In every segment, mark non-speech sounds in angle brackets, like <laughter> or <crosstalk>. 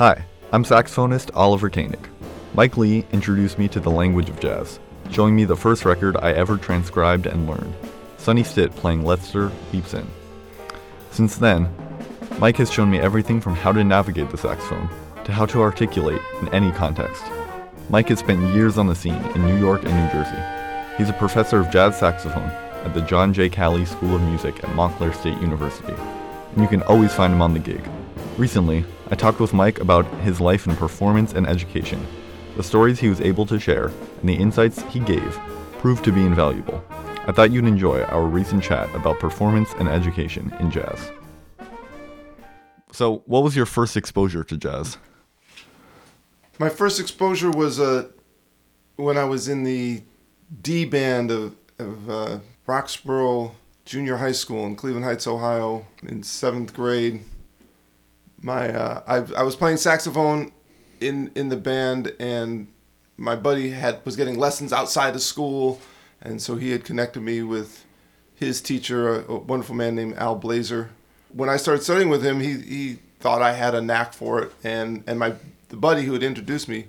Hi, I'm saxophonist Oliver Koenig. Mike Lee introduced me to the language of jazz, showing me the first record I ever transcribed and learned Sonny Stitt playing Lester Leaps In. Since then, Mike has shown me everything from how to navigate the saxophone to how to articulate in any context. Mike has spent years on the scene in New York and New Jersey. He's a professor of jazz saxophone at the John J. Cali School of Music at Montclair State University, and you can always find him on the gig. Recently, I talked with Mike about his life in performance and education. The stories he was able to share and the insights he gave proved to be invaluable. I thought you'd enjoy our recent chat about performance and education in jazz. So, what was your first exposure to jazz? My first exposure was uh, when I was in the D band of, of uh, Roxboro Junior High School in Cleveland Heights, Ohio, in seventh grade. My uh, I, I was playing saxophone in in the band, and my buddy had was getting lessons outside of school, and so he had connected me with his teacher, a, a wonderful man named Al Blazer. When I started studying with him, he he thought I had a knack for it, and and my the buddy who had introduced me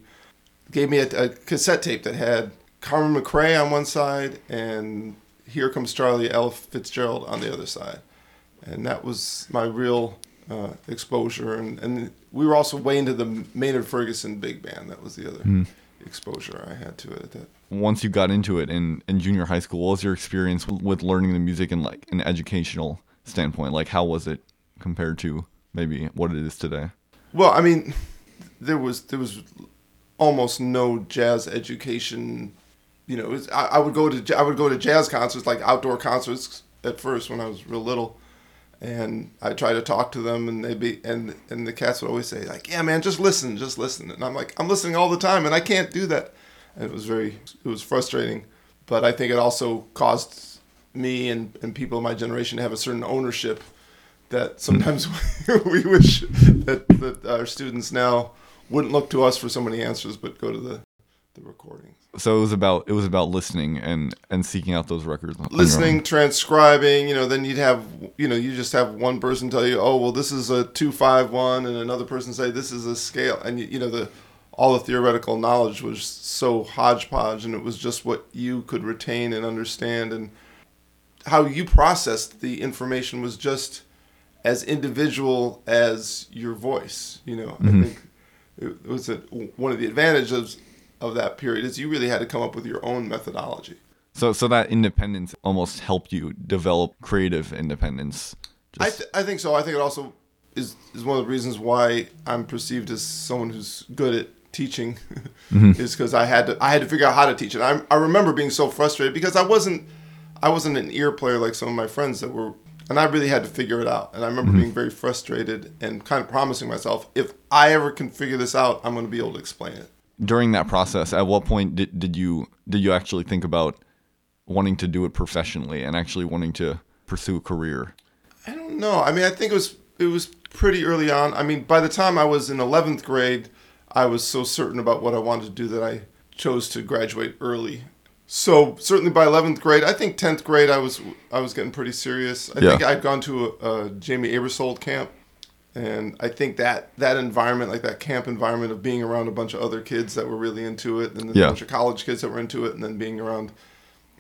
gave me a, a cassette tape that had Carmen McRae on one side and Here Comes Charlie Ella Fitzgerald on the other side, and that was my real uh, exposure. And, and we were also way into the Maynard Ferguson big band. That was the other Hmm. exposure I had to it. That. Once you got into it in, in junior high school, what was your experience with, with learning the music in like an educational standpoint? Like, how was it compared to maybe what it is today? Well, I mean, there was there was almost no jazz education. You know, it was, I, I would go to I would go to jazz concerts, like outdoor concerts, at first when I was real little, and I try to talk to them, and they be and and the cats would always say like, "Yeah, man, just listen, just listen," and I'm like, "I'm listening all the time, and I can't do that," and it was very it was frustrating, but I think it also caused me and and people of my generation to have a certain ownership that sometimes <laughs> we wish that, that our students now wouldn't look to us for so many answers, but go to the, the recordings. So it was about it was about listening and and seeking out those records. on your own. Listening, transcribing, you know, then you'd have, you know, you just have one person tell you, oh, well, this is a two five one, and another person say this is a scale, and you, you know, the all the theoretical knowledge was so hodgepodge, and it was just what you could retain and understand, and how you processed the information was just as individual as your voice. You know, I mm-hmm. think it was a, one of the advantages of that period is you really had to come up with your own methodology. So so that independence almost helped you develop creative independence. I, Just, th- I think so. I think it also is is one of the reasons why I'm perceived as someone who's good at teaching, <laughs> mm-hmm. is because I had to I had to figure out how to teach it. I I remember being so frustrated because I wasn't I wasn't an ear player like some of my friends that were, and I really had to figure it out. And I remember mm-hmm. being very frustrated and kind of promising myself, if I ever can figure this out, I'm going to be able to explain it. During that process, at what point did, did you did you actually think about wanting to do it professionally and actually wanting to pursue a career? I don't know. I mean, I think it was it was pretty early on. I mean, by the time I was in 11th grade, I was so certain about what I wanted to do that I chose to graduate early. So certainly by 11th grade, I think 10th grade, I was I was getting pretty serious. I Yeah. think I'd gone to a, a Jamey Aebersold camp, and I think that that environment, like that camp environment of being around a bunch of other kids that were really into it, and then Yeah. a bunch of college kids that were into it, and then being around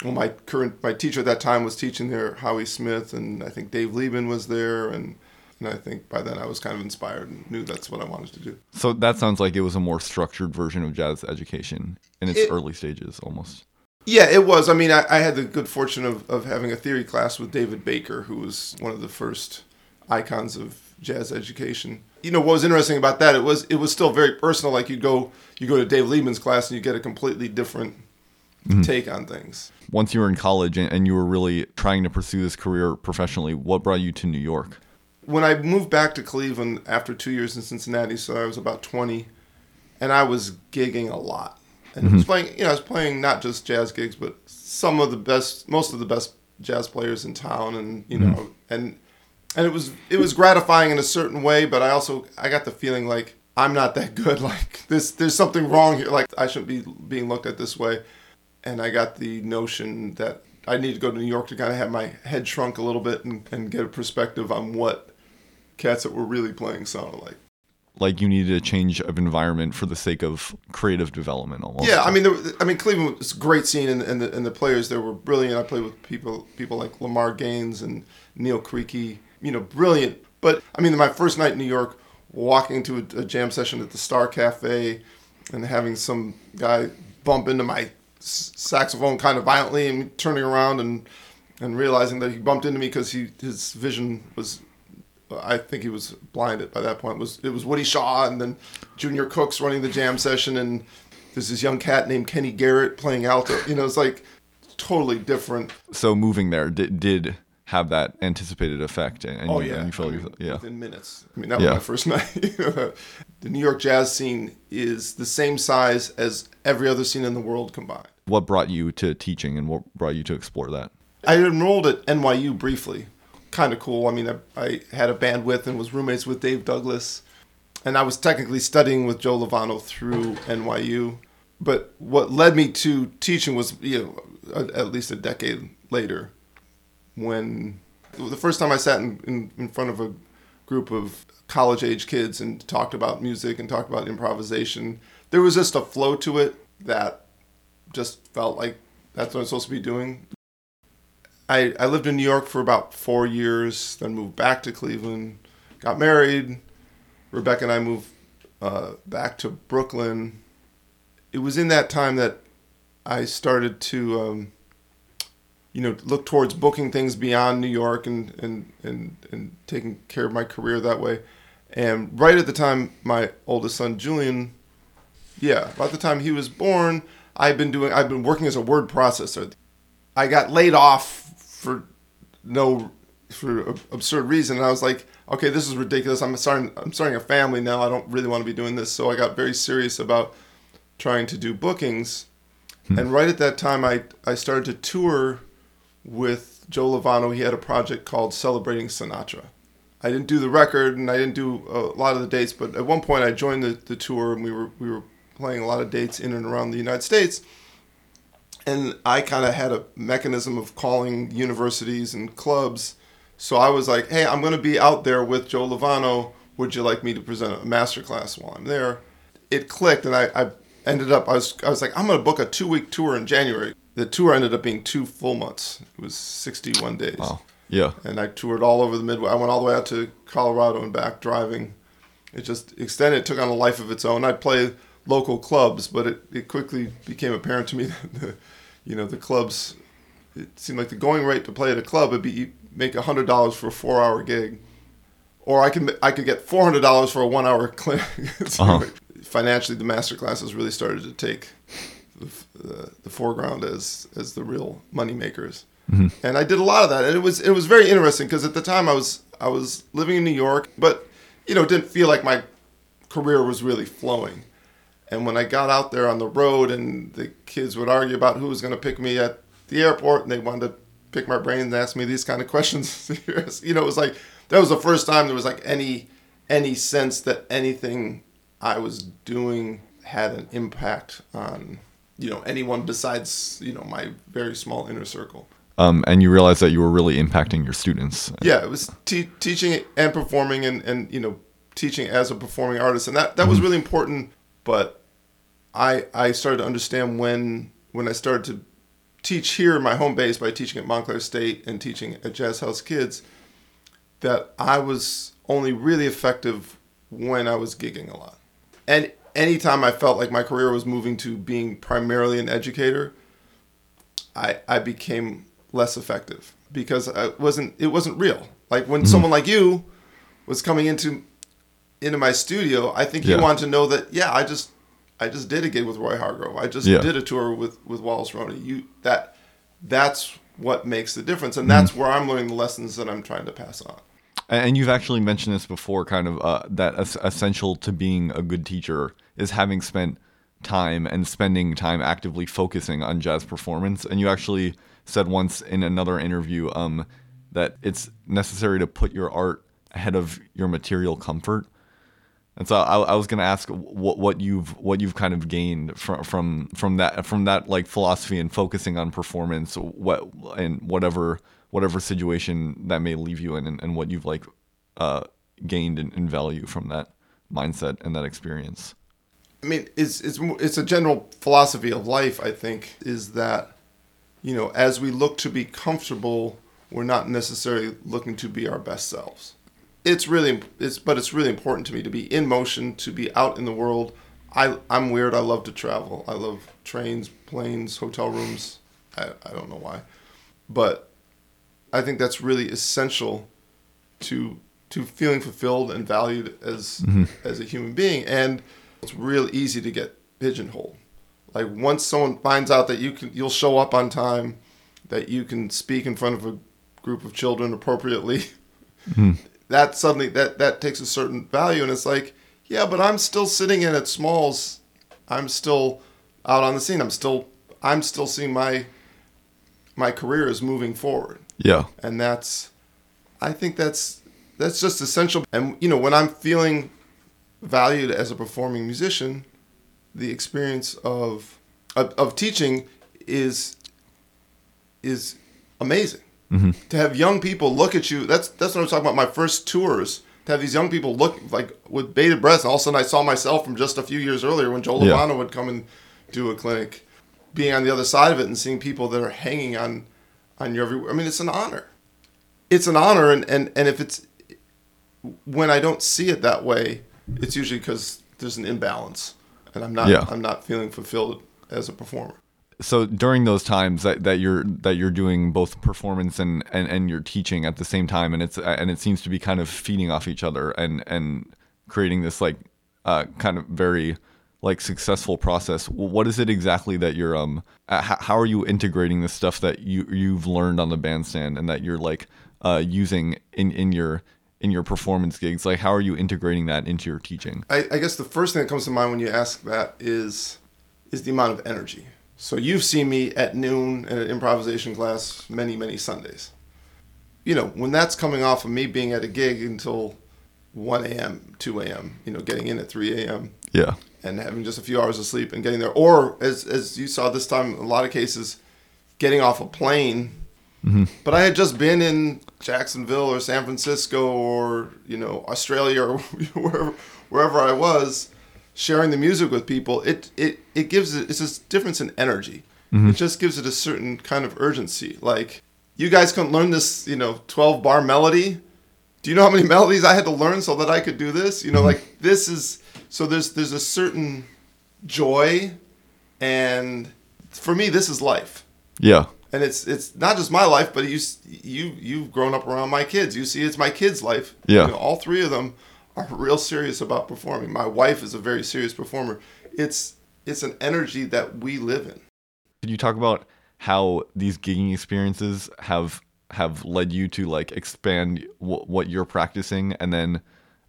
well, my current my teacher at that time was teaching there, Howie Smith, and I think Dave Liebman was there, and and I think by then I was kind of inspired and knew that's what I wanted to do. So that sounds like it was a more structured version of jazz education in its It- early stages, almost. Yeah, it was. I mean, I, I had the good fortune of, of having a theory class with David Baker, who was one of the first icons of jazz education. You know what was interesting about that? It was it was still very personal. Like you go you go to Dave Liebman's class and you get a completely different mm-hmm. take on things. Once you were in college and, and you were really trying to pursue this career professionally, what brought you to New York? when I moved back to Cleveland after two years in Cincinnati, so I was about 20, and I was gigging a lot. And I was mm-hmm. playing, you know, I was playing not just jazz gigs, but some of the best, most of the best jazz players in town, and you mm-hmm. know, and and it was it was gratifying in a certain way, but I also I got the feeling like I'm not that good. <laughs> Like this, there's something wrong here. Like I shouldn't be being looked at this way. And I got the notion that I need to go to New York to kind of have my head shrunk a little bit and, and get a perspective on what cats that were really playing sounded like. like you needed a change of environment for the sake of creative development almost. Yeah, I mean, there, I mean, Cleveland was a great scene, and, and, the, and the players there were brilliant. I played with people people like Lamar Gaines and Neal Creque, you know, brilliant. But I mean, my first night in New York, walking into a, a jam session at the Star Cafe, and having some guy bump into my saxophone kind of violently, and turning around and and realizing that he bumped into me because he his vision was I think he was blinded by that point. It was it was Woody Shaw and then Junior Cooks running the jam session and there's this young cat named Kenny Garrett playing alto. You know, it's like totally different. So moving there did did have that anticipated effect, and, Oh you, yeah, you I mean, yeah. within minutes. I mean, that Yeah. was my first <laughs> night. the New York jazz scene is the same size as every other scene in the world combined. What brought you to teaching, and what brought you to explore that? I enrolled at NYU briefly. Kind of cool. I mean, I, I had a band with and was roommates with Dave Douglas. And I was technically studying with Joe Lovano through NYU. But what led me to teaching was, you know, at least a decade later when the first time I sat in, in, in front of a group of college age kids and talked about music and talked about improvisation, there was just a flow to it that just felt like that's what I'm supposed to be doing. I, I lived in New York for about four years, then moved back to Cleveland, got married. Rebecca and I moved uh, back to Brooklyn. It was in that time that I started to, um, you know, look towards booking things beyond New York and, and, and, and taking care of my career that way. And right at the time, my oldest son, Julian, yeah, about the time he was born, I've been doing, I've been working as a word processor. I got laid off for no for absurd reason. And I was like okay this is ridiculous. I'm starting I'm starting a family now. I don't really want to be doing this. So I got very serious about trying to do bookings. Hmm. And right at that time I I started to tour with Joe Lovano he had a project called Celebrating Sinatra I didn't do the record and I didn't do a lot of the dates but at one point I joined the, the tour and we were we were playing a lot of dates in and around the United States and I kind of had a mechanism of calling universities and clubs. So I was like, "Hey, I'm going to be out there with Joe Lovano. Would you like me to present a master class while I'm there?" It clicked, and I, I ended up. I was I was like, "I'm going to book a two week tour in January." The tour ended up being two full months. It was 61 days, Wow. Yeah. and I toured all over the Midwest. I went all the way out to Colorado and back driving. It just extended. It took on a life of its own. I'd play local clubs, but it, it quickly became apparent to me <laughs> that the, you know, the clubs. It seemed like the going rate to play at a club would be make hundred dollars for a four hour gig, or I can I could get four hundred dollars for a one hour <laughs> clinic. Uh-huh. Financially, the master classes really started to take the, the, foreground as as the real money makers mm-hmm. and I did a lot of that, and it was it was very interesting because at the time I was I was living in New York, but you know didn't feel like my career was really flowing. And when I got out there on the road, and the kids would argue about who was going to pick me at the airport, and they wanted to pick my brain and ask me these kind of questions, <laughs> you know, it was like that was the first time there was like any any sense that anything I was doing had an impact on you know anyone besides you know my very small inner circle. Um, and you realized that you were really impacting your students. Yeah, it was te- teaching and performing, and, and you know, teaching as a performing artist, and that that was really important. But I I started to understand when when I started to teach here in my home base by teaching at Montclair State and teaching at Jazz House Kids that I was only really effective when I was gigging a lot. And anytime I felt like my career was moving to being primarily an educator, I I became less effective because I wasn't it wasn't real. Like when mm-hmm. someone like you was coming into into my studio, I think you Yeah. wanted to know that yeah, I just I just did a gig with Roy Hargrove. I just Yeah. did a tour with with Wallace Roney. You that that's what makes the difference and mm-hmm. that's where I'm learning the lessons that I'm trying to pass on. And you've actually mentioned this before, kind of uh, that es- essential to being a good teacher is having spent time and spending time actively focusing on jazz performance. And you actually said once in another interview um, that it's necessary to put your art ahead of your material comfort. And so I, I was going to ask what what you've what you've kind of gained from from from that from that like philosophy and focusing on performance, what and whatever whatever situation that may leave you in, and, and what you've like uh, gained in, in value from that mindset and that experience. I mean, it's it's it's a general philosophy of life. I think is that, you know, as we look to be comfortable, we're not necessarily looking to be our best selves. It's really it's but it's really important to me to be in motion, to be out in the world. I I'm weird. I love to travel. I love trains, planes, hotel rooms. I I don't know why, but I think that's really essential to to feeling fulfilled and valued as mm-hmm. as a human being. And it's real easy to get pigeonholed. Like once someone finds out that you can you'll show up on time, that you can speak in front of a group of children appropriately, hmm. that suddenly that that takes a certain value and it's like, yeah, but I'm still sitting in at Smalls. I'm still out on the scene. I'm still I'm still seeing my my career is moving forward Yeah. and that's i think that's that's just essential and you know when i'm feeling valued as a performing musician the experience of of, of teaching is is amazing mm-hmm. to have young people look at you that's that's what i'm talking about my first tours to have these young people look like with bated breath and all of a sudden i saw myself from just a few years earlier when joe Yeah. Lovano would come and do a clinic being on the other side of it and seeing people that are hanging on on your every i mean it's an honor it's an honor and and, and if it's when i don't see it that way it's usually because there's an imbalance and i'm not Yeah. i'm not feeling fulfilled as a performer So during those times that, that you're that you're doing both performance and, and, and you're teaching at the same time, and it's and it seems to be kind of feeding off each other and and creating this like uh, kind of very like successful process. What is it exactly that you're um how are you integrating the stuff that you you've learned on the bandstand and that you're like uh, using in in your in your performance gigs? Like how are you integrating that into your teaching? I, I guess the first thing that comes to mind when you ask that is is the amount of energy. So you've seen me at noon in an improvisation class many many Sundays. You know when that's coming off of me being at a gig until 1 a.m., 2 a.m. You know getting in at 3 a.m. Yeah. and having just a few hours of sleep and getting there, or as as you saw this time, a lot of cases, getting off a plane. Mm-hmm. But I had just been in Jacksonville or San Francisco or you know Australia or <laughs> wherever wherever I was, sharing the music with people. It it it gives it, it's a difference in energy. Mm-hmm. It just gives it a certain kind of urgency. Like you guys can learn this, you know, twelve bar melody. Do you know how many melodies I had to learn so that I could do this? You know, like this is so there's there's a certain joy and for me this is life. Yeah. And it's it's not just my life, but you you you've grown up around my kids. You see it's my kids' life. Yeah. You know, all three of them are real serious about performing. My wife is a very serious performer. It's it's an energy that we live in. Could you talk about how these gigging experiences have have led you to like expand w- what you're practicing and then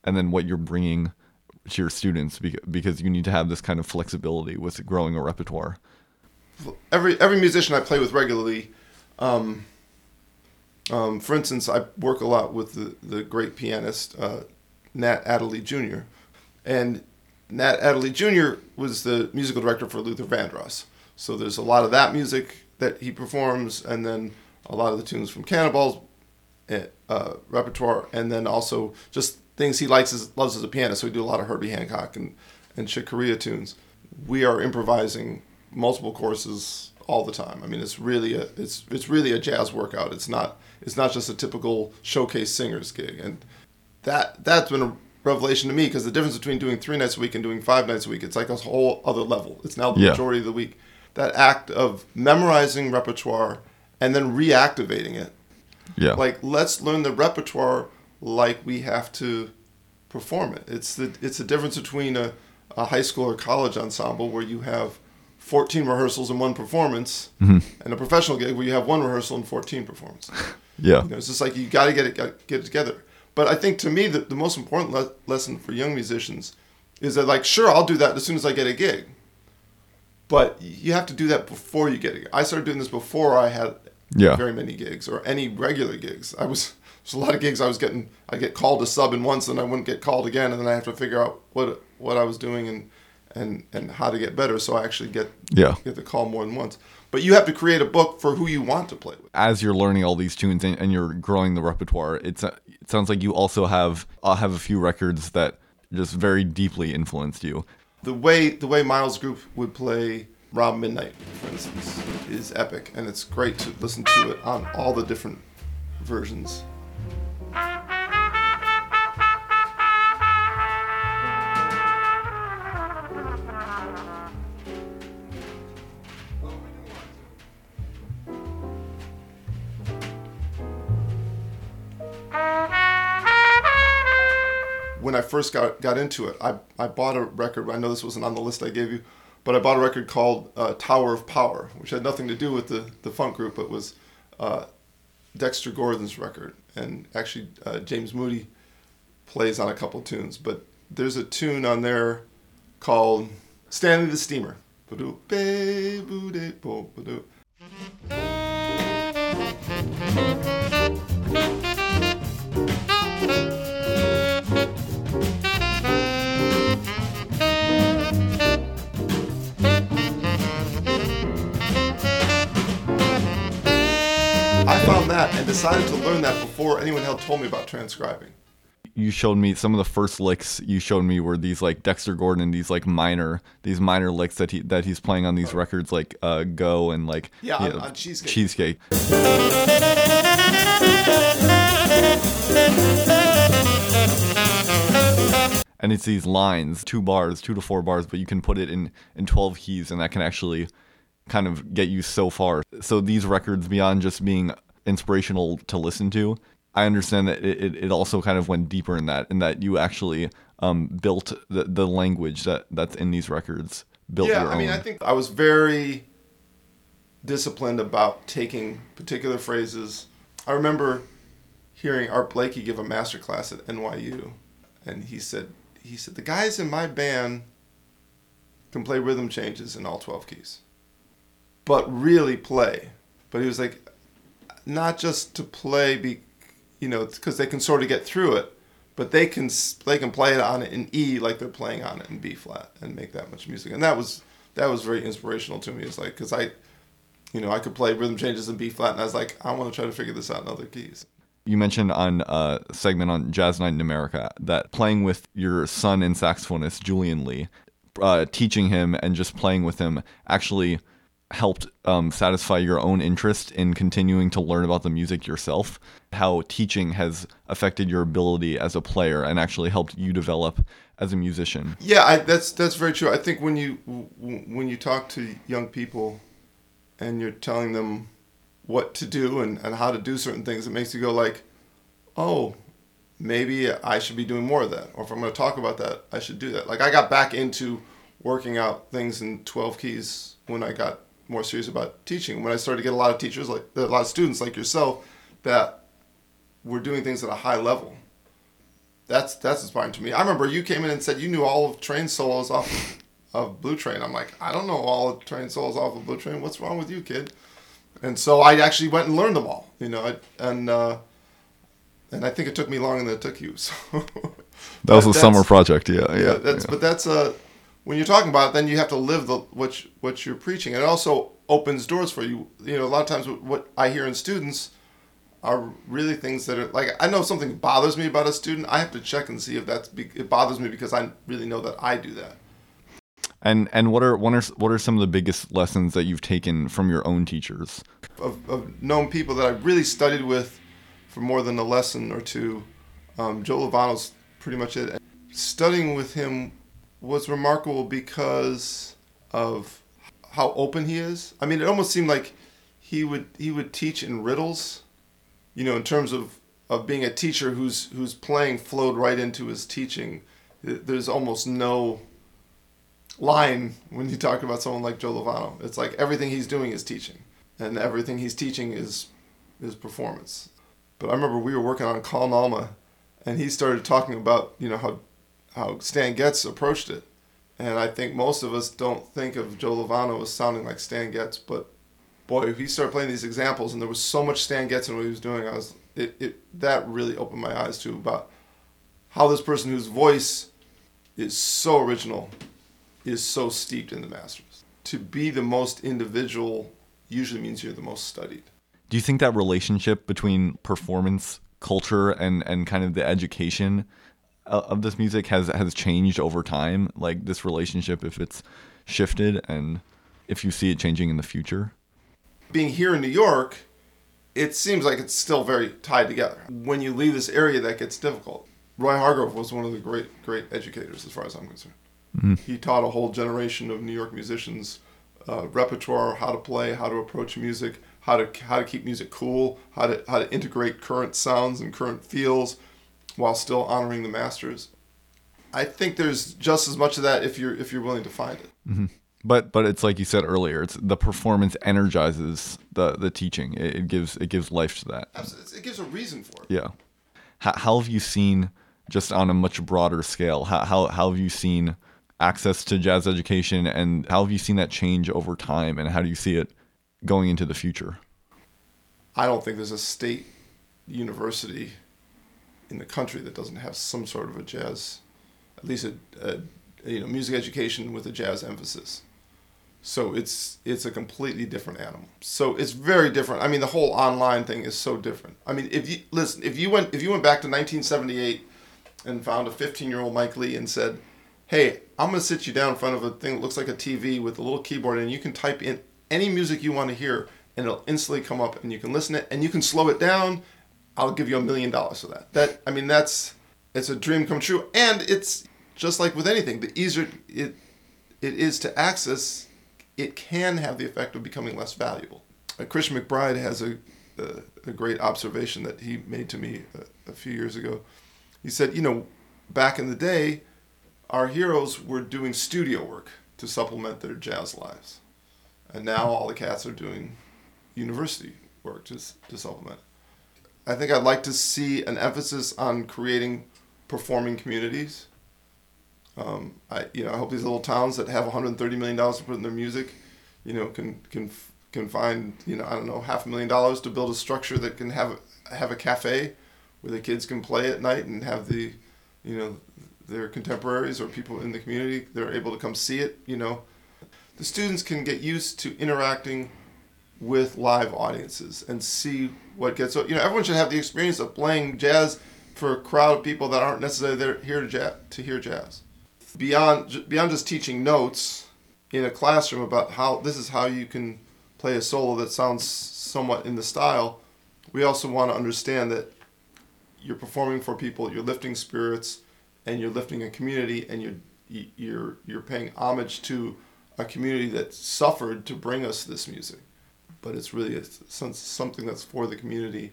and then what you're bringing to your students because, you need to have this kind of flexibility with growing a repertoire. every every musician I play with regularly, um, um, for instance, I work a lot with the, the great pianist uh, Nat Adderley Jr. And Nat Adderley Jr. was the musical director for Luther Vandross. So there's a lot of that music that he performs, and then a lot of the tunes from Cannonball's eh, uh, repertoire, and then also just things he likes as, loves as a pianist. So we do a lot of Herbie Hancock and and Chick Corea tunes. We are improvising multiple choruses all the time. I mean, it's really a it's it's really a jazz workout. It's not it's not just a typical showcase singers gig, and that that's been a revelation to me because the difference between doing three nights a week and doing five nights a week, it's like a whole other level. It's now the Yeah. majority of the week. That act of memorizing repertoire and then reactivating it Yeah. like let's learn the repertoire like we have to perform it it's the it's the difference between a, a high school or college ensemble where you have 14 rehearsals and one performance mm-hmm. and a professional gig where you have one rehearsal and 14 performances <laughs> yeah. you know, it's just like you got to get it get, get it together. But I think to me the, the most important le- lesson for young musicians is that like sure I'll do that as soon as I get a gig. But you have to do that before you get a gig. I started doing this before I had Yeah. very many gigs or any regular gigs. I was there's a lot of gigs I was getting I get called to sub in once and I wouldn't get called again and then I have to figure out what what I was doing and and and how to get better so I actually get Yeah. get the call more than once. But you have to create a book for who you want to play with. As you're learning all these tunes and, and you're growing the repertoire, it's uh, it sounds like you also have uh, have a few records that just very deeply influenced you. The way the way Miles Group would play 'Round Midnight, for instance, is epic, and it's great to listen to it on all the different versions. when I first got got into it, I, I bought a record. I know this wasn't on the list I gave you, but I bought a record called uh, Tower of Power, which had nothing to do with the, the funk group, but was uh, Dexter Gordon's record. And actually, uh, James Moody plays on a couple tunes, but there's a tune on there called Stanley the Steamer. found that and decided to learn that before anyone had told me about transcribing. You showed me some of the first licks you showed me were these like Dexter Gordon, these like minor, these minor licks that he that he's playing on these records like uh, Go and like yeah, on, on cheesecake. Cheesecake. and it's these lines, two bars, two to four bars, but you can put it in in twelve keys, and that can actually kind of get you so far. So these records, beyond just being inspirational to listen to. I understand that it, it also kind of went deeper in that, in that you actually um, built the, the language that, that's in these records. Built yeah, I mean, I think I was very disciplined about taking particular phrases. I remember hearing Art Blakey give a master class at NYU, and he said, he said the guys in my band can play rhythm changes in all 12 keys, but really play. But he was like, not just to play, be, you know, because they can sort of get through it, but they can they can play it on it in E like they're playing on it in B flat and make that much music. And that was that was very inspirational to me. It's like because I, you know, I could play rhythm changes in B flat, and I was like, I want to try to figure this out in other keys. You mentioned on a segment on Jazz Night in America that playing with your son and saxophonist Julian Lee, uh, teaching him and just playing with him actually helped um, satisfy your own interest in continuing to learn about the music yourself, how teaching has affected your ability as a player and actually helped you develop as a musician. Yeah, I, that's that's very true. I think when you when you talk to young people and you're telling them what to do and, and how to do certain things, it makes you go like, oh, maybe I should be doing more of that. Or if I'm going to talk about that, I should do that. Like I got back into working out things in 12 keys when I got more serious about teaching. When I started to get a lot of teachers, like a lot of students like yourself, that were doing things at a high level. That's that's inspiring to me. I remember you came in and said you knew all of Trane solos off of Blue Train. I'm like, I don't know all of Trane solos off of Blue Train. What's wrong with you, kid? And so I actually went and learned them all. You know, and uh, and I think it took me longer than it took you. <laughs> So that was a summer project. Yeah, yeah. yeah that's yeah. but that's uh when you're talking about it, then you have to live the what you, what you're preaching. And it also opens doors for you. You know, a lot of times what I hear in students are really things that are like I know something bothers me about a student. I have to check and see if that's it bothers me because I really know that I do that. And and what are what are what are some of the biggest lessons that you've taken from your own teachers? Of, of known people that I've really studied with for more than a lesson or two. Um, Joe Lovano's pretty much it. Studying with him was remarkable because of how open he is. I mean, it almost seemed like he would he would teach in riddles, you know, in terms of of being a teacher who's who's playing flowed right into his teaching. There's almost no line when you talk about someone like Joe Lovano. It's like everything he's doing is teaching, and everything he's teaching is is performance. But I remember we were working on Con Alma, and he started talking about you know how how Stan Getz approached it. And I think most of us don't think of Joe Lovano as sounding like Stan Getz, but boy, if he started playing these examples and there was so much Stan Getz in what he was doing, I was it, it that really opened my eyes to about how this person whose voice is so original is so steeped in the masters. To be the most individual usually means you're the most studied. Do you think that relationship between performance culture and, and kind of the education of this music has has changed over time? Like this relationship, if it's shifted, and if you see it changing in the future. Being here in New York, it seems like it's still very tied together. When you leave this area, that gets difficult. Roy Hargrove was one of the great, great educators, as far as I'm concerned. Mm-hmm. He taught a whole generation of New York musicians uh, repertoire, how to play, how to approach music, how to how to keep music cool, how to how to integrate current sounds and current feels, while still honoring the masters. I think there's just as much of that if you're if you're willing to find it. Mm-hmm. But but it's like you said earlier. It's the performance energizes the the teaching. It, it gives it gives life to that. Absolutely. It gives a reason for it. Yeah. How, how have you seen just on a much broader scale? How how how have you seen access to jazz education and how have you seen that change over time and how do you see it going into the future? I don't think there's a state university in the country that doesn't have some sort of a jazz, at least a, a you know music education with a jazz emphasis. So it's it's a completely different animal. So it's very different. I mean, the whole online thing is so different. I mean, if you listen, if you went if you went back to 1978 and found a 15 year old Mike Lee and said, "Hey, I'm gonna sit you down in front of a thing that looks like a TV with a little keyboard and you can type in any music you want to hear and it'll instantly come up and you can listen it and you can slow it down. I'll give you a million dollars for that." That I mean, that's it's a dream come true, and it's just like with anything, the easier it it is to access, it can have the effect of becoming less valuable. Uh, Christian McBride has a, a, a great observation that he made to me a, a few years ago. He said, you know, back in the day, our heroes were doing studio work to supplement their jazz lives, and now all the cats are doing university work to to supplement. I think I'd like to see an emphasis on creating performing communities. Um, I you know I hope these little towns that have 130 million dollars to put in their music, you know, can can can find you know I don't know half a million dollars to build a structure that can have have a cafe where the kids can play at night and have the you know their contemporaries or people in the community they're able to come see it you know. The students can get used to interacting with live audiences and see what gets So you know everyone should have the experience of playing jazz for a crowd of people that aren't necessarily there here to jazz, to hear jazz beyond beyond just teaching notes in a classroom about how this is how you can play a solo that sounds somewhat in the style. We also want to understand that you're performing for people, you're lifting spirits, and you're lifting a community, and you're you're you're paying homage to a community that suffered to bring us this music. But it's really a, something that's for the community.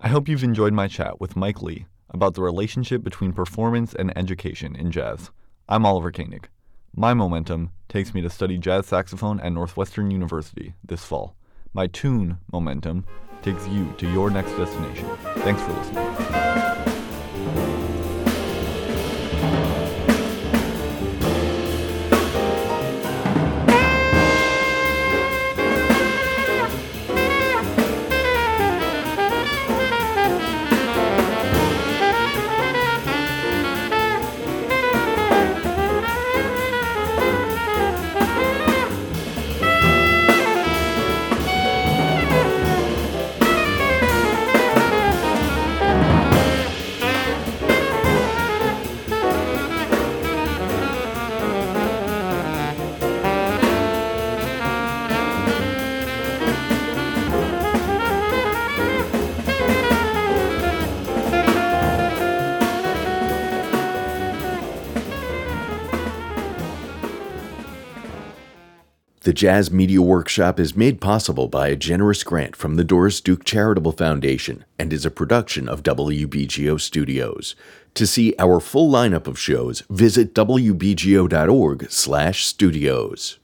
I hope you've enjoyed my chat with Mike Lee, about the relationship between performance and education in jazz. I'm Oliver Koenig. My momentum takes me to study jazz saxophone at Northwestern University this fall. My tune momentum takes you to your next destination. Thanks for listening. The Jazz Media Workshop is made possible by a generous grant from the Doris Duke Charitable Foundation and is a production of WBGO Studios. To see our full lineup of shows, visit wbgo.org/studios.